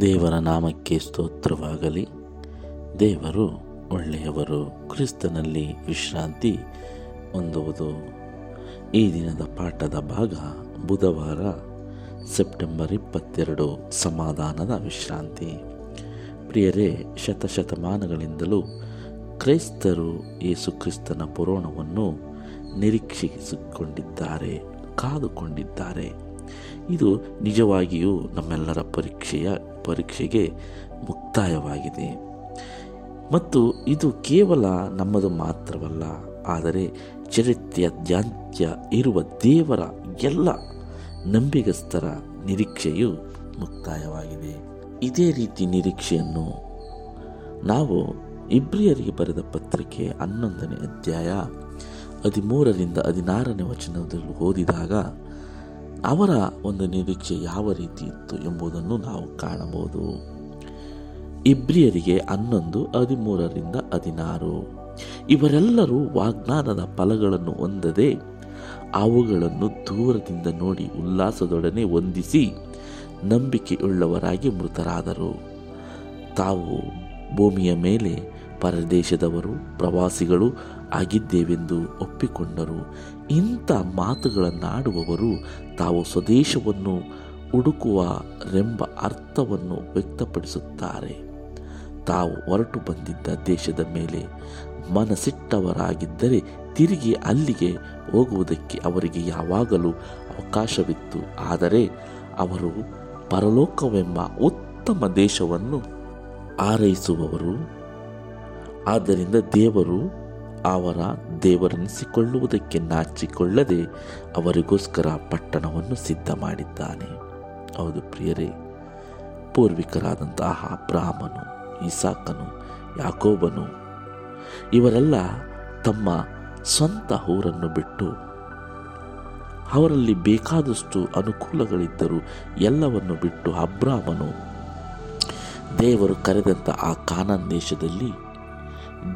ದೇವರ ನಾಮಕ್ಕೆ ಸ್ತೋತ್ರವಾಗಲಿ. ದೇವರು ಒಳ್ಳೆಯವರು, ಕ್ರಿಸ್ತನಲ್ಲಿ ವಿಶ್ರಾಂತಿ ಹೊಂದುವುದು. ಈ ದಿನದ ಪಾಠದ ಭಾಗ ಬುಧವಾರ, ಸೆಪ್ಟೆಂಬರ್ ಇಪ್ಪತ್ತೆರಡು, ಸಮಾಧಾನದ ವಿಶ್ರಾಂತಿ. ಪ್ರಿಯರೇ, ಶತಶತಮಾನಗಳಿಂದಲೂ ಕ್ರೈಸ್ತರು ಯೇಸು ಕ್ರಿಸ್ತನ ಪುರಾಣವನ್ನು ನಿರೀಕ್ಷಿಸಿಕೊಂಡಿದ್ದಾರೆ, ಕಾದುಕೊಂಡಿದ್ದಾರೆ. ಇದು ನಿಜವಾಗಿಯೂ ನಮ್ಮೆಲ್ಲರ ಪರೀಕ್ಷೆಯ, ಪರೀಕ್ಷೆಗೆ ಮುಕ್ತಾಯವಾಗಿದೆ. ಮತ್ತು ಇದು ಕೇವಲ ನಮ್ಮದು ಮಾತ್ರವಲ್ಲ, ಆದರೆ ಚರಿತ್ರ್ಯಾದ್ಯಂತ್ಯ ಇರುವ ದೇವರ ಎಲ್ಲ ನಂಬಿಗಸ್ತರ ನಿರೀಕ್ಷೆಯು ಮುಕ್ತಾಯವಾಗಿದೆ. ಇದೇ ರೀತಿ ನಿರೀಕ್ಷೆಯನ್ನು ನಾವು ಇಬ್ರಿಯರಿಗೆ ಬರೆದ ಪತ್ರಿಕೆ ಹನ್ನೊಂದನೇ ಅಧ್ಯಾಯ ಹದಿಮೂರರಿಂದ ಹದಿನಾರನೇ ವಚನದಲ್ಲಿ ಓದಿದಾಗ, ಅವರ ಒಂದು ನಿರೀಕ್ಷೆ ಯಾವ ರೀತಿ ಇತ್ತು ಎಂಬುದನ್ನು ನಾವು ಕಾಣಬಹುದು. ಇಬ್ರಿಯರಿಗೆ ಹನ್ನೊಂದು, ಹದಿಮೂರರಿಂದ ಹದಿನಾರು. ಇವರೆಲ್ಲರೂ ವಾಗ್ದಾನದ ಫಲಗಳನ್ನು ಹೊಂದದೆ ಅವುಗಳನ್ನು ದೂರದಿಂದ ನೋಡಿ ಉಲ್ಲಾಸದೊಡನೆ ಹೊಂದಿಸಿ ನಂಬಿಕೆಯುಳ್ಳವರಾಗಿ ಮೃತರಾದರು. ತಾವು ಭೂಮಿಯ ಮೇಲೆ ಪರದೇಶದವರು ಪ್ರವಾಸಿಗಳು ಆಗಿದ್ದೇವೆಂದು ಒಪ್ಪಿಕೊಂಡರು. ಇಂಥ ಮಾತುಗಳನ್ನಾಡುವವರು ತಾವು ಸ್ವದೇಶವನ್ನು ಹುಡುಕುವರೆಂಬ ಅರ್ಥವನ್ನು ವ್ಯಕ್ತಪಡಿಸುತ್ತಾರೆ. ತಾವು ಹೊರಟು ಬಂದಿದ್ದ ದೇಶದ ಮೇಲೆ ಮನಸ್ಸಿಟ್ಟವರಾಗಿದ್ದರೆ ತಿರುಗಿ ಅಲ್ಲಿಗೆ ಹೋಗುವುದಕ್ಕೆ ಅವರಿಗೆ ಯಾವಾಗಲೂ ಅವಕಾಶವಿತ್ತು. ಆದರೆ ಅವರು ಪರಲೋಕವೆಂಬ ಉತ್ತಮ ದೇಶವನ್ನು ಆರೈಸುವವರು ಆದ್ದರಿಂದ ದೇವರು ಅವರ ದೇವರೆನಿಸಿಕೊಳ್ಳುವುದಕ್ಕೆ ನಾಚಿಕೊಳ್ಳದೆ ಅವರಿಗೋಸ್ಕರ ಪಟ್ಟಣವನ್ನು ಸಿದ್ಧ ಮಾಡಿದ್ದಾನೆ ಹೌದು ಪ್ರಿಯರೇ, ಪೂರ್ವಿಕರಾದಂತಹ ಅಬ್ರಾಹ್ಮನು ಇಸಾಕನು, ಯಾಕೋಬನು, ಇವರೆಲ್ಲ ತಮ್ಮ ಸ್ವಂತ ಊರನ್ನು ಬಿಟ್ಟು ಅವರಲ್ಲಿ ಬೇಕಾದಷ್ಟು ಅನುಕೂಲಗಳಿದ್ದರೂ ಎಲ್ಲವನ್ನು ಬಿಟ್ಟು ಅಬ್ರಾಹ್ಮನು ದೇವರು ಕರೆದಂಥ ಆ ಕಾನನ್ ದೇಶದಲ್ಲಿ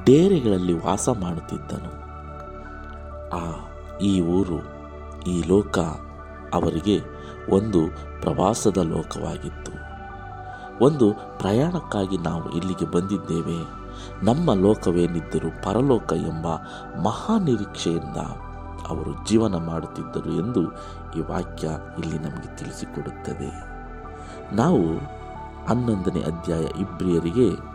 ಡೇರೆಗಳಲ್ಲಿ ವಾಸ ಮಾಡುತ್ತಿದ್ದನು. ಆ, ಈ ಊರು, ಈ ಲೋಕ ಅವರಿಗೆ ಒಂದು ಪ್ರವಾಸದ ಲೋಕವಾಗಿತ್ತು. ಒಂದು ಪ್ರಯಾಣಕ್ಕಾಗಿ ನಾವು ಇಲ್ಲಿಗೆ ಬಂದಿದ್ದೇವೆ. ನಮ್ಮ ಲೋಕವೇನಿದ್ದರೂ ಪರಲೋಕ ಎಂಬ ಮಹಾನಿರೀಕ್ಷೆಯಿಂದ ಅವರು ಜೀವನ ಮಾಡುತ್ತಿದ್ದರು ಎಂದು ಈ ವಾಕ್ಯ ಇಲ್ಲಿ ನಮಗೆ ತಿಳಿಸಿಕೊಡುತ್ತದೆ. ನಾವು ಹನ್ನೊಂದನೇ ಅಧ್ಯಾಯ ಇಬ್ರಿಯರಿಗೆ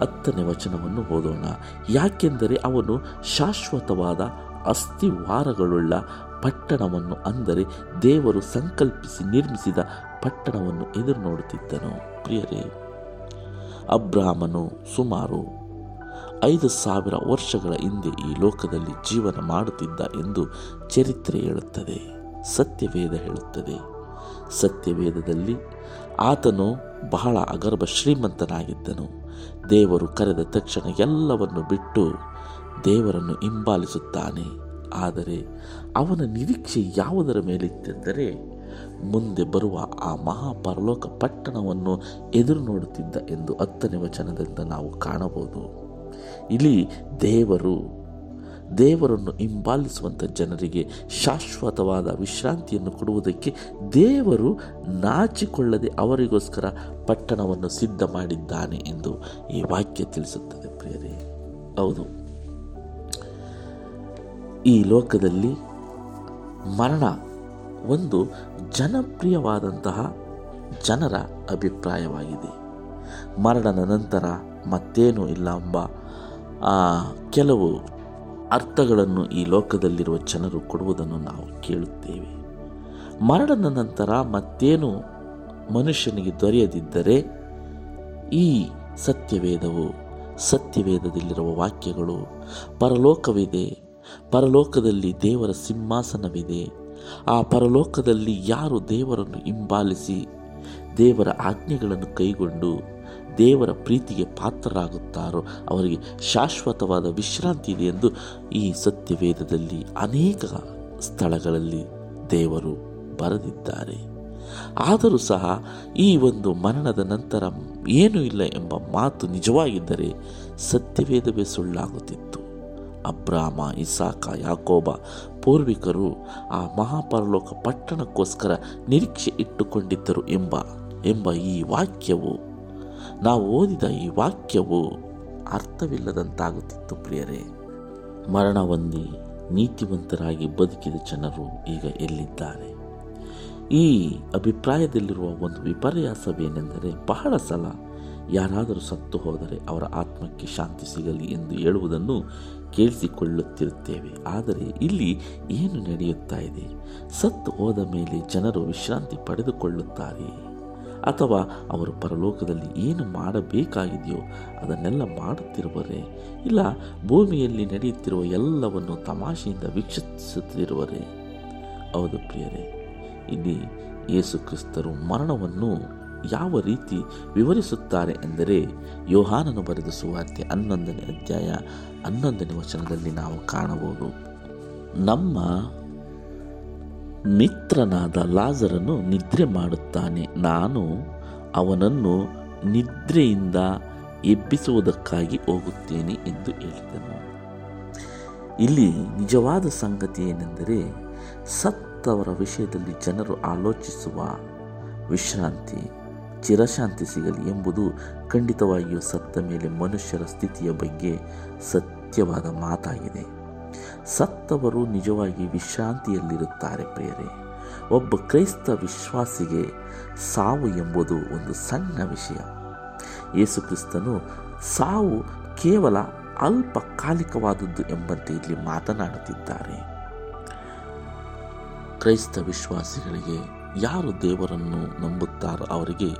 ಹತ್ತನೇ ವಚನವನ್ನು ಓದೋಣ. ಯಾಕೆಂದರೆ ಅವನು ಶಾಶ್ವತವಾದ ಅಸ್ಥಿವಾರಗಳುಳ್ಳ ಪಟ್ಟಣವನ್ನು, ಅಂದರೆ ದೇವರು ಸಂಕಲ್ಪಿಸಿ ನಿರ್ಮಿಸಿದ ಪಟ್ಟಣವನ್ನು ಎದುರು ನೋಡುತ್ತಿದ್ದನು ಪ್ರಿಯರೇ ಅಬ್ರಾಹ್ಮನು ಸುಮಾರು ಐದು ಸಾವಿರ ವರ್ಷಗಳ ಹಿಂದೆ ಈ ಲೋಕದಲ್ಲಿ ಜೀವನ ಮಾಡುತ್ತಿದ್ದ ಎಂದು ಚರಿತ್ರೆ ಹೇಳುತ್ತದೆ, ಸತ್ಯವೇದ ಹೇಳುತ್ತದೆ. ಸತ್ಯವೇದದಲ್ಲಿ ಆತನು ಬಹಳ ಅಗರ್ಭ ಶ್ರೀಮಂತನಾಗಿದ್ದನು. ದೇವರು ಕರೆದ ತಕ್ಷಣ ಎಲ್ಲವನ್ನು ಬಿಟ್ಟು ದೇವರನ್ನು ಹಿಂಬಾಲಿಸುತ್ತಾನೆ. ಆದರೆ ಅವನ ನಿರೀಕ್ಷೆ ಯಾವುದರ ಮೇಲಿತ್ತೆಂದರೆ ಮುಂದೆ ಬರುವ ಆ ಮಹಾಪರಲೋಕ ಪಟ್ಟಣವನ್ನು ಎದುರು ನೋಡುತ್ತಿದ್ದ ಎಂದು ಹತ್ತನೇ ವಚನದಿಂದ ನಾವು ಕಾಣಬಹುದು. ಇಲ್ಲಿ ದೇವರು ದೇವರನ್ನು ಹಿಂಬಾಲಿಸುವಂಥ ಜನರಿಗೆ ಶಾಶ್ವತವಾದ ವಿಶ್ರಾಂತಿಯನ್ನು ಕೊಡುವುದಕ್ಕೆ ದೇವರು ನಾಚಿಕೊಳ್ಳದೆ ಅವರಿಗೋಸ್ಕರ ಪಟ್ಟಣವನ್ನು ಸಿದ್ಧ ಮಾಡಿದ್ದಾನೆ ಎಂದು ಈ ವಾಕ್ಯ ತಿಳಿಸುತ್ತದೆ ಪ್ರಿಯರೇ. ಹೌದು. ಈ ಲೋಕದಲ್ಲಿ ಮರಣ ಒಂದು ಜನಪ್ರಿಯವಾದಂತಹ ಜನರ ಅಭಿಪ್ರಾಯವಾಗಿದೆ. ಮರಣದ ನಂತರ ಮತ್ತೇನೂ ಇಲ್ಲ ಎಂಬ ಕೆಲವು ಅರ್ಥಗಳನ್ನು ಈ ಲೋಕದಲ್ಲಿರುವ ಜನರು ಕೊಡುವುದನ್ನು ನಾವು ಕೇಳುತ್ತೇವೆ. ಮರಣದ ನಂತರ ಮತ್ತೇನು ಮನುಷ್ಯನಿಗೆ ದೊರೆಯದಿದ್ದರೆ ಈ ಸತ್ಯವೇದವು, ಸತ್ಯವೇದದಲ್ಲಿರುವ ವಾಕ್ಯಗಳು ಪರಲೋಕವಿದೆ. ಪರಲೋಕದಲ್ಲಿ ದೇವರ ಸಿಂಹಾಸನವಿದೆ. ಆ ಪರಲೋಕದಲ್ಲಿ ಯಾರು ದೇವರನ್ನು ಹಿಂಬಾಲಿಸಿ ದೇವರ ಆಜ್ಞೆಗಳನ್ನು ಕೈಗೊಂಡು ದೇವರ ಪ್ರೀತಿಗೆ ಪಾತ್ರರಾಗುತ್ತಾರೋ ಅವರಿಗೆ ಶಾಶ್ವತವಾದ ವಿಶ್ರಾಂತಿ ಇದೆ ಎಂದು ಈ ಸತ್ಯವೇದದಲ್ಲಿ ಅನೇಕ ಸ್ಥಳಗಳಲ್ಲಿ ದೇವರು ಬರೆದಿದ್ದಾರೆ. ಆದರೂ ಸಹ ಈ ಒಂದು ಮರಣದ ನಂತರ ಏನೂ ಇಲ್ಲ ಎಂಬ ಮಾತು ನಿಜವಾಗಿದ್ದರೆ ಸತ್ಯವೇದವೇ ಸುಳ್ಳಾಗುತ್ತಿತ್ತು. ಅಬ್ರಾಮ, ಇಸಾಕ, ಯಾಕೋಬ ಪೂರ್ವಿಕರು ಆ ಮಹಾಪರಲೋಕ ಪಟ್ಟಣಕ್ಕೋಸ್ಕರ ನಿರೀಕ್ಷೆ ಇಟ್ಟುಕೊಂಡಿದ್ದರು ಎಂಬ ಎಂಬ ಈ ವಾಕ್ಯವು ನಾವು ಓದಿದ ಈ ವಾಕ್ಯವು ಅರ್ಥವಿಲ್ಲದಂತಾಗುತ್ತಿತ್ತು ಪ್ರಿಯರೇ. ಮರಣ ಹೊಂದಿ ನೀತಿವಂತರಾಗಿ ಬದುಕಿದ ಜನರು ಈಗ ಎಲ್ಲಿದ್ದಾರೆ? ಈ ಅಭಿಪ್ರಾಯದಲ್ಲಿರುವ ಒಂದು ವಿಪರ್ಯಾಸವೇನೆಂದರೆ ಬಹಳ ಸಲ ಯಾರಾದರೂ ಸತ್ತು ಹೋದರೆ ಅವರ ಆತ್ಮಕ್ಕೆ ಶಾಂತಿ ಸಿಗಲಿ ಎಂದು ಹೇಳುವುದನ್ನು ಕೇಳಿಸಿಕೊಳ್ಳುತ್ತಿರುತ್ತೇವೆ. ಆದರೆ ಇಲ್ಲಿ ಏನು ನಡೆಯುತ್ತಾ ಇದೆ? ಸತ್ತು ಹೋದ ಮೇಲೆ ಜನರು ವಿಶ್ರಾಂತಿ ಪಡೆದುಕೊಳ್ಳುತ್ತಾರೆ. ಅಥವಾ ಅವರು ಪರಲೋಕದಲ್ಲಿ ಏನು ಮಾಡಬೇಕಾಗಿದೆಯೋ ಅದನ್ನೆಲ್ಲ ಮಾಡುತ್ತಿರುವರೆ? ಇಲ್ಲ, ಭೂಮಿಯಲ್ಲಿ ನಡೆಯುತ್ತಿರುವ ಎಲ್ಲವನ್ನು ತಮಾಷೆಯಿಂದ ವೀಕ್ಷಿಸುತ್ತಿರುವರೆ? ಹೌದು ಪ್ರಿಯರೇ, ಇಲ್ಲಿ ಯೇಸು ಕ್ರಿಸ್ತರು ಮರಣವನ್ನು ಯಾವ ರೀತಿ ವಿವರಿಸುತ್ತಾರೆ ಎಂದರೆ ಯೋಹಾನನು ಬರೆದ ಸುವಾರ್ತೆ ಹನ್ನೊಂದನೇ ಅಧ್ಯಾಯ ಹನ್ನೊಂದನೇ ವಚನದಲ್ಲಿ ನಾವು ಕಾಣಬಹುದು. ನಮ್ಮ ಮಿತ್ರನಾದ ಲಾಜರನ್ನು ನಿದ್ರೆ ಮಾಡುತ್ತಾನೆ. ನಾನು ಅವನನ್ನು ನಿದ್ರೆಯಿಂದ ಎಬ್ಬಿಸುವುದಕ್ಕಾಗಿ ಹೋಗುತ್ತೇನೆ ಎಂದು ಹೇಳಿದನು. ಇಲ್ಲಿ ನಿಜವಾದ ಸಂಗತಿ ಏನೆಂದರೆ ಸತ್ತವರ ವಿಷಯದಲ್ಲಿ ಜನರು ಆಲೋಚಿಸುವ ವಿಶ್ರಾಂತಿ, ಚಿರಶಾಂತಿ ಸಿಗಲಿ ಎಂಬುದು ಖಂಡಿತವಾಗಿಯೂ ಸತ್ತ ಮೇಲೆ ಮನುಷ್ಯರ ಸ್ಥಿತಿಯ ಬಗ್ಗೆ ಸತ್ಯವಾದ ಮಾತಾಗಿದೆ. ಸತ್ತವರು ನಿಜವಾಗಿ ವಿಶ್ರಾಂತಿಯಲ್ಲಿರುತ್ತಾರೆ ಪ್ರೇರೆ ಒಬ್ಬ ಕ್ರೈಸ್ತ ವಿಶ್ವಾಸಿಗೆ ಸಾವು ಎಂಬುದು ಒಂದು ಸಣ್ಣ ವಿಷಯ. ಯೇಸು ಕ್ರಿಸ್ತನು ಸಾವು ಕೇವಲ ಅಲ್ಪಕಾಲಿಕವಾದದ್ದು ಎಂಬಂತೆ ಇಲ್ಲಿ ಮಾತನಾಡುತ್ತಿದ್ದಾರೆ. ಕ್ರೈಸ್ತ ವಿಶ್ವಾಸಿಗಳಿಗೆ ಯಾರು ದೇವರನ್ನು ನಂಬುತ್ತಾರೋ ಅವರಿಗೆ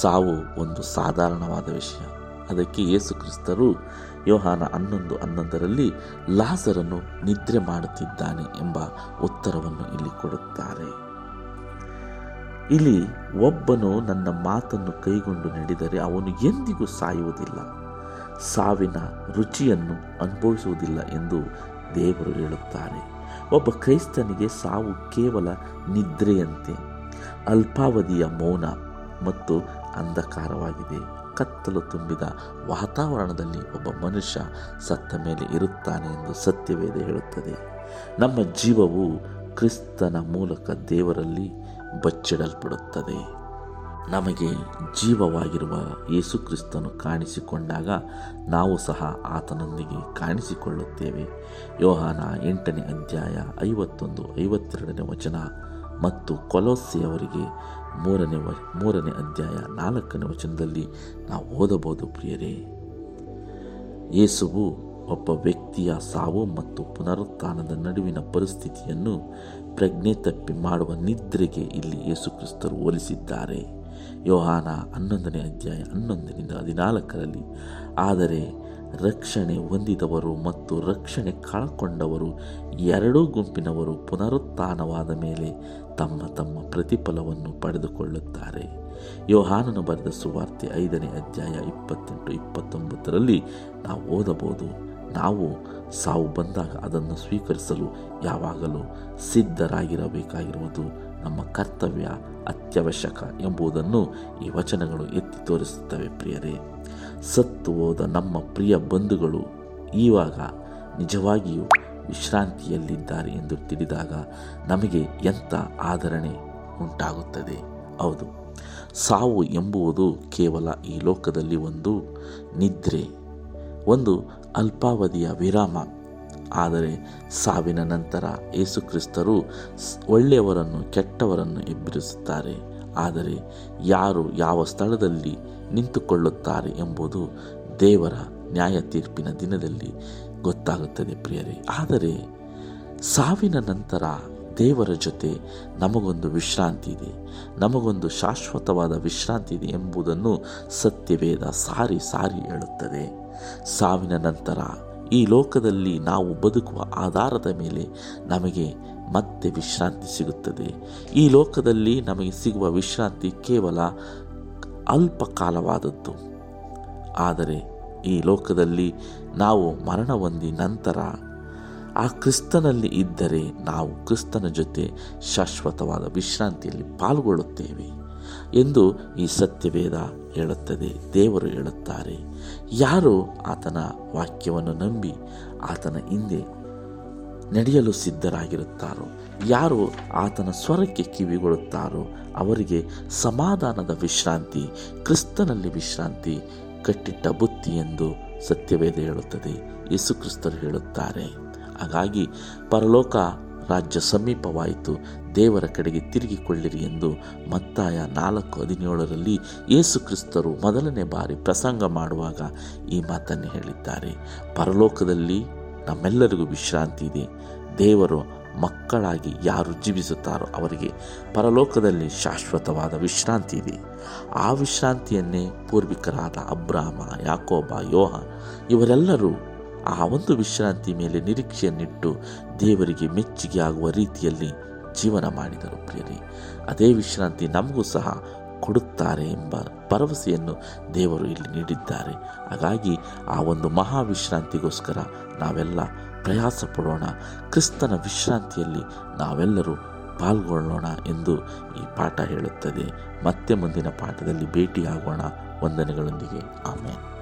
ಸಾವು ಒಂದು ಸಾಧಾರಣವಾದ ವಿಷಯ. ಅದಕ್ಕೆ ಯೇಸು ಕ್ರಿಸ್ತರು ಯೋಹಾನ ಹನ್ನೊಂದು, ಹನ್ನೊಂದರಲ್ಲಿ ಲಾಸರನ್ನು ನಿದ್ರೆ ಮಾಡುತ್ತಿದ್ದಾನೆ ಎಂಬ ಉತ್ತರವನ್ನು ಇಲ್ಲಿ ಕೊಡುತ್ತಾರೆ. ಇಲ್ಲಿ ಒಬ್ಬನು ನನ್ನ ಮಾತನ್ನು ಕೈಗೊಂಡು ನಡೆದರೆ ಅವನು ಎಂದಿಗೂ ಸಾಯುವುದಿಲ್ಲ. ಸಾವಿನ ರುಚಿಯನ್ನು ಅನುಭವಿಸುವುದಿಲ್ಲ ಎಂದು ದೇವರು ಹೇಳುತ್ತಾರೆ. ಒಬ್ಬ ಕ್ರೈಸ್ತನಿಗೆ ಸಾವು ಕೇವಲ ನಿದ್ರೆಯಂತೆ, ಅಲ್ಪಾವಧಿಯ ಮೌನ ಮತ್ತು ಅಂಧಕಾರವಾಗಿದೆ. ಕತ್ತಲು ತುಂಬಿದ ವಾತಾವರಣದಲ್ಲಿ ಒಬ್ಬ ಮನುಷ್ಯ ಸತ್ತ ಮೇಲೆ ಇರುತ್ತಾನೆ ಎಂದು ಸತ್ಯವೇದ ಹೇಳುತ್ತದೆ. ನಮ್ಮ ಜೀವವು ಕ್ರಿಸ್ತನ ಮೂಲಕ ದೇವರಲ್ಲಿ ಬಚ್ಚಿಡಲ್ಪಡುತ್ತದೆ. ನಮಗೆ ಜೀವವಾಗಿರುವ ಯೇಸು ಕ್ರಿಸ್ತನು ಕಾಣಿಸಿಕೊಂಡಾಗ ನಾವು ಸಹ ಆತನೊಂದಿಗೆ ಕಾಣಿಸಿಕೊಳ್ಳುತ್ತೇವೆ. ಯೋಹಾನ ಎಂಟನೇ ಅಧ್ಯಾಯ ಐವತ್ತೊಂದು ಐವತ್ತೆರಡನೇ ವಚನ ಮತ್ತು ಕೊಲೋಸೆಯವರಿಗೆ ಮೂರನೇ ವ, ಮೂರನೇ ಅಧ್ಯಾಯ ನಾಲ್ಕನೇ ವಚನದಲ್ಲಿ ನಾವು ಓದಬಹುದು ಪ್ರಿಯರೇ. ಯೇಸುವು ಒಬ್ಬ ವ್ಯಕ್ತಿಯ ಸಾವು ಮತ್ತು ಪುನರುತ್ಥಾನದ ನಡುವಿನ ಪರಿಸ್ಥಿತಿಯನ್ನು ಪ್ರಜ್ಞೆ ತಪ್ಪಿ ಮಾಡುವ ನಿದ್ರೆಗೆ ಇಲ್ಲಿ ಯೇಸು ಕ್ರಿಸ್ತರು ಹೋಲಿಸಿದ್ದಾರೆ. ಯೋಹಾನ ಹನ್ನೊಂದನೇ ಅಧ್ಯಾಯ ಹನ್ನೊಂದರಿಂದ ಹದಿನಾಲ್ಕರಲ್ಲಿ, ಆದರೆ ರಕ್ಷಣೆ ಹೊಂದಿದವರು ಮತ್ತು ರಕ್ಷಣೆ ಕಳಕೊಂಡವರು ಎರಡೂ ಗುಂಪಿನವರು ಪುನರುತ್ಥಾನವಾದ ಮೇಲೆ ತಮ್ಮ ತಮ್ಮ ಪ್ರತಿಫಲವನ್ನು ಪಡೆದುಕೊಳ್ಳುತ್ತಾರೆ. ಯೋಹಾನನು ಬರೆದ ಸುವಾರ್ತೆ ಐದನೇ ಅಧ್ಯಾಯ ಇಪ್ಪತ್ತೆಂಟು ಇಪ್ಪತ್ತೊಂಬತ್ತರಲ್ಲಿ ನಾವು ಓದಬಹುದು, ನಾವು ಸಾವು ಬಂದಾಗ ಅದನ್ನು ಸ್ವೀಕರಿಸಲು ಯಾವಾಗಲೂ ಸಿದ್ಧರಾಗಿರಬೇಕಾಗಿರುವುದು ನಮ್ಮ ಕರ್ತವ್ಯ ಅತ್ಯವಶ್ಯಕ ಎಂಬುದನ್ನು ಈ ವಚನಗಳು ಎತ್ತಿ ತೋರಿಸುತ್ತವೆ ಪ್ರಿಯರೇ. ಸತ್ತು ಹೋದ ನಮ್ಮ ಪ್ರಿಯ ಬಂಧುಗಳು ಈವಾಗ ನಿಜವಾಗಿಯೂ ವಿಶ್ರಾಂತಿಯಲ್ಲಿದ್ದಾರೆ ಎಂದು ತಿಳಿದಾಗ ನಮಗೆ ಎಂಥ ಆದರಣೆ ಉಂಟಾಗುತ್ತದೆ? ಹೌದು, ಸಾವು ಎಂಬುವುದು ಕೇವಲ ಈ ಲೋಕದಲ್ಲಿ ಒಂದು ನಿದ್ರೆ, ಒಂದು ಅಲ್ಪಾವಧಿಯ ವಿರಾಮ. ಆದರೆ ಸಾವಿನ ನಂತರ ಯೇಸುಕ್ರಿಸ್ತರು ಒಳ್ಳೆಯವರನ್ನು ಕೆಟ್ಟವರನ್ನು ಎಬ್ಬರಿಸುತ್ತಾರೆ. ಆದರೆ ಯಾರು ಯಾವ ಸ್ಥಳದಲ್ಲಿ ನಿಂತುಕೊಳ್ಳುತ್ತಾರೆ ಎಂಬುದು ದೇವರ ನ್ಯಾಯ ತೀರ್ಪಿನ ದಿನದಲ್ಲಿ ಗೊತ್ತಾಗುತ್ತದೆ ಪ್ರಿಯರೇ. ಆದರೆ ಸಾವಿನ ನಂತರ ದೇವರ ಜೊತೆ ನಮಗೊಂದು ವಿಶ್ರಾಂತಿ ಇದೆ, ನಮಗೊಂದು ಶಾಶ್ವತವಾದ ವಿಶ್ರಾಂತಿ ಇದೆ ಎಂಬುದನ್ನು ಸತ್ಯವೇದ ಸಾರಿ ಸಾರಿ ಹೇಳುತ್ತದೆ. ಸಾವಿನ ನಂತರ ಈ ಲೋಕದಲ್ಲಿ ನಾವು ಬದುಕುವ ಆಧಾರದ ಮೇಲೆ ನಮಗೆ ಮತ್ತೆ ವಿಶ್ರಾಂತಿ ಸಿಗುತ್ತದೆ. ಈ ಲೋಕದಲ್ಲಿ ನಮಗೆ ಸಿಗುವ ವಿಶ್ರಾಂತಿ ಕೇವಲ ಅಲ್ಪಕಾಲವಾದದ್ದು. ಆದರೆ ಈ ಲೋಕದಲ್ಲಿ ನಾವು ಮರಣ ಹೊಂದಿ ನಂತರ ಆ ಕ್ರಿಸ್ತನಲ್ಲಿ ಇದ್ದರೆ ನಾವು ಕ್ರಿಸ್ತನ ಜೊತೆ ಶಾಶ್ವತವಾದ ವಿಶ್ರಾಂತಿಯಲ್ಲಿ ಪಾಲ್ಗೊಳ್ಳುತ್ತೇವೆ ಎಂದು ಈ ಸತ್ಯವೇದ ಹೇಳುತ್ತದೆ. ದೇವರು ಹೇಳುತ್ತಾರೆ, ಯಾರು ಆತನ ವಾಕ್ಯವನ್ನು ನಂಬಿ ಆತನ ಹಿಂದೆ ನಡೆಯಲು ಸಿದ್ಧರಾಗಿರುತ್ತಾರೋ? ಯಾರು ಆತನ ಸ್ವರಕ್ಕೆ ಕಿವಿಗೊಳ್ಳುತ್ತಾರೋ ಅವರಿಗೆ ಸಮಾಧಾನದ ವಿಶ್ರಾಂತಿ, ಕ್ರಿಸ್ತನಲ್ಲಿ ವಿಶ್ರಾಂತಿ, ಕಟ್ಟಿಟ್ಟ ಬುತ್ತಿ ಎಂದು ಸತ್ಯವೇದ ಹೇಳುತ್ತದೆ. ಯೇಸು ಕ್ರಿಸ್ತರು ಹೇಳುತ್ತಾರೆ, ಹಾಗಾಗಿ ಪರಲೋಕ ರಾಜ್ಯ ಸಮೀಪವಾಯಿತು, ದೇವರ ಕಡೆಗೆ ತಿರುಗಿಕೊಳ್ಳಿರಿ ಎಂದು ಮತ್ತಾಯ ನಾಲ್ಕು ಹದಿನೇಳರಲ್ಲಿ ಯೇಸು ಕ್ರಿಸ್ತರು ಮೊದಲನೇ ಬಾರಿ ಪ್ರಸಂಗ ಮಾಡುವಾಗ ಈ ಮಾತನ್ನು ಹೇಳಿದ್ದಾರೆ. ಪರಲೋಕದಲ್ಲಿ ನಮ್ಮೆಲ್ಲರಿಗೂ ವಿಶ್ರಾಂತಿ ಇದೆ. ದೇವರು ಮಕ್ಕಳಾಗಿ ಯಾರು ಜೀವಿಸುತ್ತಾರೋ ಅವರಿಗೆ ಪರಲೋಕದಲ್ಲಿ ಶಾಶ್ವತವಾದ ವಿಶ್ರಾಂತಿ ಇದೆ. ಆ ವಿಶ್ರಾಂತಿಯನ್ನೇ ಪೂರ್ವಿಕರಾದ ಅಬ್ರಾಮ, ಯಾಕೋಬ, ಯೋಹ ಇವರೆಲ್ಲರೂ ಆ ಒಂದು ವಿಶ್ರಾಂತಿ ಮೇಲೆ ನಿರೀಕ್ಷೆಯನ್ನಿಟ್ಟು ದೇವರಿಗೆ ಮೆಚ್ಚುಗೆ ಆಗುವ ರೀತಿಯಲ್ಲಿ ಜೀವನ ಮಾಡಿದರು ಪ್ರಿಯರಿ. ಅದೇ ವಿಶ್ರಾಂತಿ ನಮಗೂ ಸಹ ಕೊಡುತ್ತಾರೆ ಎಂಬ ಭರವಸೆಯನ್ನು ದೇವರು ಇಲ್ಲಿ ನೀಡಿದ್ದಾರೆ. ಹಾಗಾಗಿ ಆ ಒಂದು ಮಹಾವಿಶ್ರಾಂತಿಗೋಸ್ಕರ ನಾವೆಲ್ಲ ಪ್ರಯಾಸ ಪಡೋಣ ಕ್ರಿಸ್ತನ ವಿಶ್ರಾಂತಿಯಲ್ಲಿ ನಾವೆಲ್ಲರೂ ಪಾಲ್ಗೊಳ್ಳೋಣ ಎಂದು ಈ ಪಾಠ ಹೇಳುತ್ತದೆ. ಮತ್ತೆ ಮುಂದಿನ ಪಾಠದಲ್ಲಿ ಭೇಟಿಯಾಗೋಣ. ವಂದನೆಗಳೊಂದಿಗೆ. ಆಮೇಲೆ